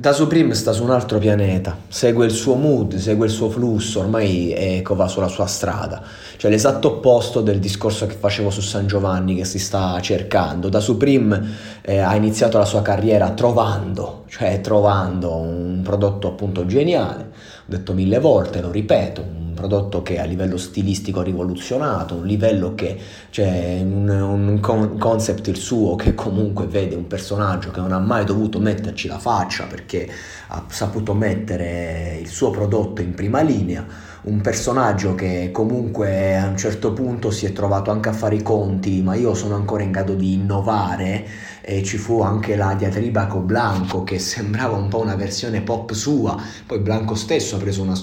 Da Supreme sta su un altro pianeta, segue il suo mood, segue il suo flusso, ormai ecco, va sulla sua strada. Cioè l'esatto opposto del discorso che facevo su San Giovanni che si sta cercando. Da Supreme eh, ha iniziato la sua carriera trovando, cioè trovando un prodotto appunto geniale, ho detto mille volte, lo ripeto, prodotto che a livello stilistico ha rivoluzionato, un livello che, cioè un, un con- concept il suo che comunque vede un personaggio che non ha mai dovuto metterci la faccia perché ha saputo mettere il suo prodotto in prima linea, un personaggio che comunque a un certo punto si è trovato anche a fare i conti, ma io sono ancora in grado di innovare e ci fu anche la diatriba con Blanco che sembrava un po' una versione pop sua, poi Blanco stesso ha preso una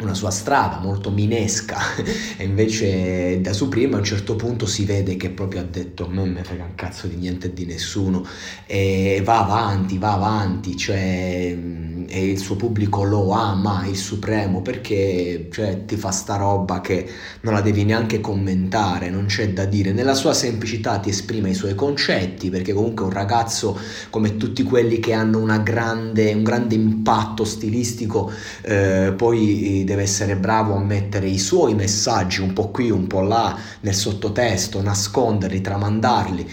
una sua strada molto minesca. E invece da Supreme a un certo punto si vede che proprio ha detto a me me frega un cazzo di niente e di nessuno e va avanti, va avanti, cioè e il suo pubblico lo ama, il Supremo, perché cioè, ti fa sta roba che non la devi neanche commentare, non c'è da dire, nella sua semplicità ti esprime i suoi concetti, perché comunque un ragazzo come tutti quelli che hanno grande, un grande impatto stilistico, eh, poi deve essere bravo a mettere i suoi messaggi un po' qui, un po' là, nel sottotesto, nasconderli, tramandarli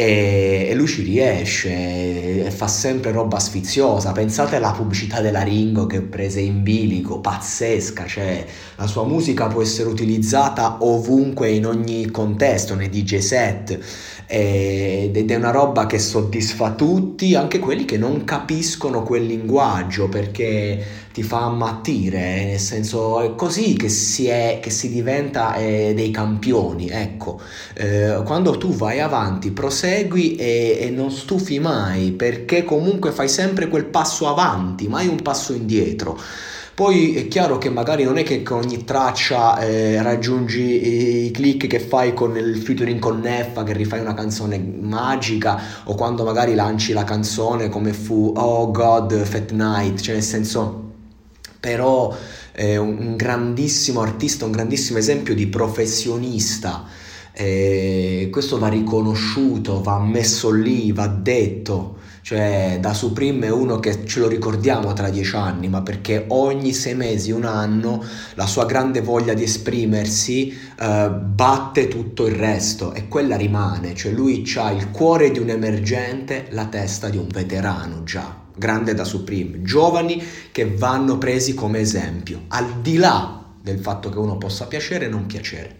e, e lui ci riesce e fa sempre roba sfiziosa. Pensate alla pubblicità della Ringo che prese in bilico, pazzesca, cioè la sua musica può essere utilizzata ovunque in ogni contesto, nei DJ set ed è una roba che soddisfa tutti, anche quelli che non capiscono quel linguaggio perché ti fa ammattire, nel senso è così che si, è, che si diventa eh, dei campioni, ecco, eh, quando tu vai avanti, prosegui e, e, non stufi mai, perché comunque fai sempre quel passo avanti, mai un passo indietro. Poi è chiaro che magari non è che con ogni traccia eh, raggiungi i click che fai con il featuring con Neffa, che rifai una canzone magica, o quando magari lanci la canzone come fu Oh God, Fat Night, cioè nel senso però è un grandissimo artista, un grandissimo esempio di professionista. E questo va riconosciuto, va messo lì, va detto. Cioè, da Supreme è uno che ce lo ricordiamo tra dieci anni, ma perché ogni sei mesi, un anno, la sua grande voglia di esprimersi eh, batte tutto il resto e quella rimane. Cioè, lui ha il cuore di un emergente, la testa di un veterano già grande da Supreme, giovani che vanno presi come esempio, al di là del fatto che uno possa piacere o non piacere.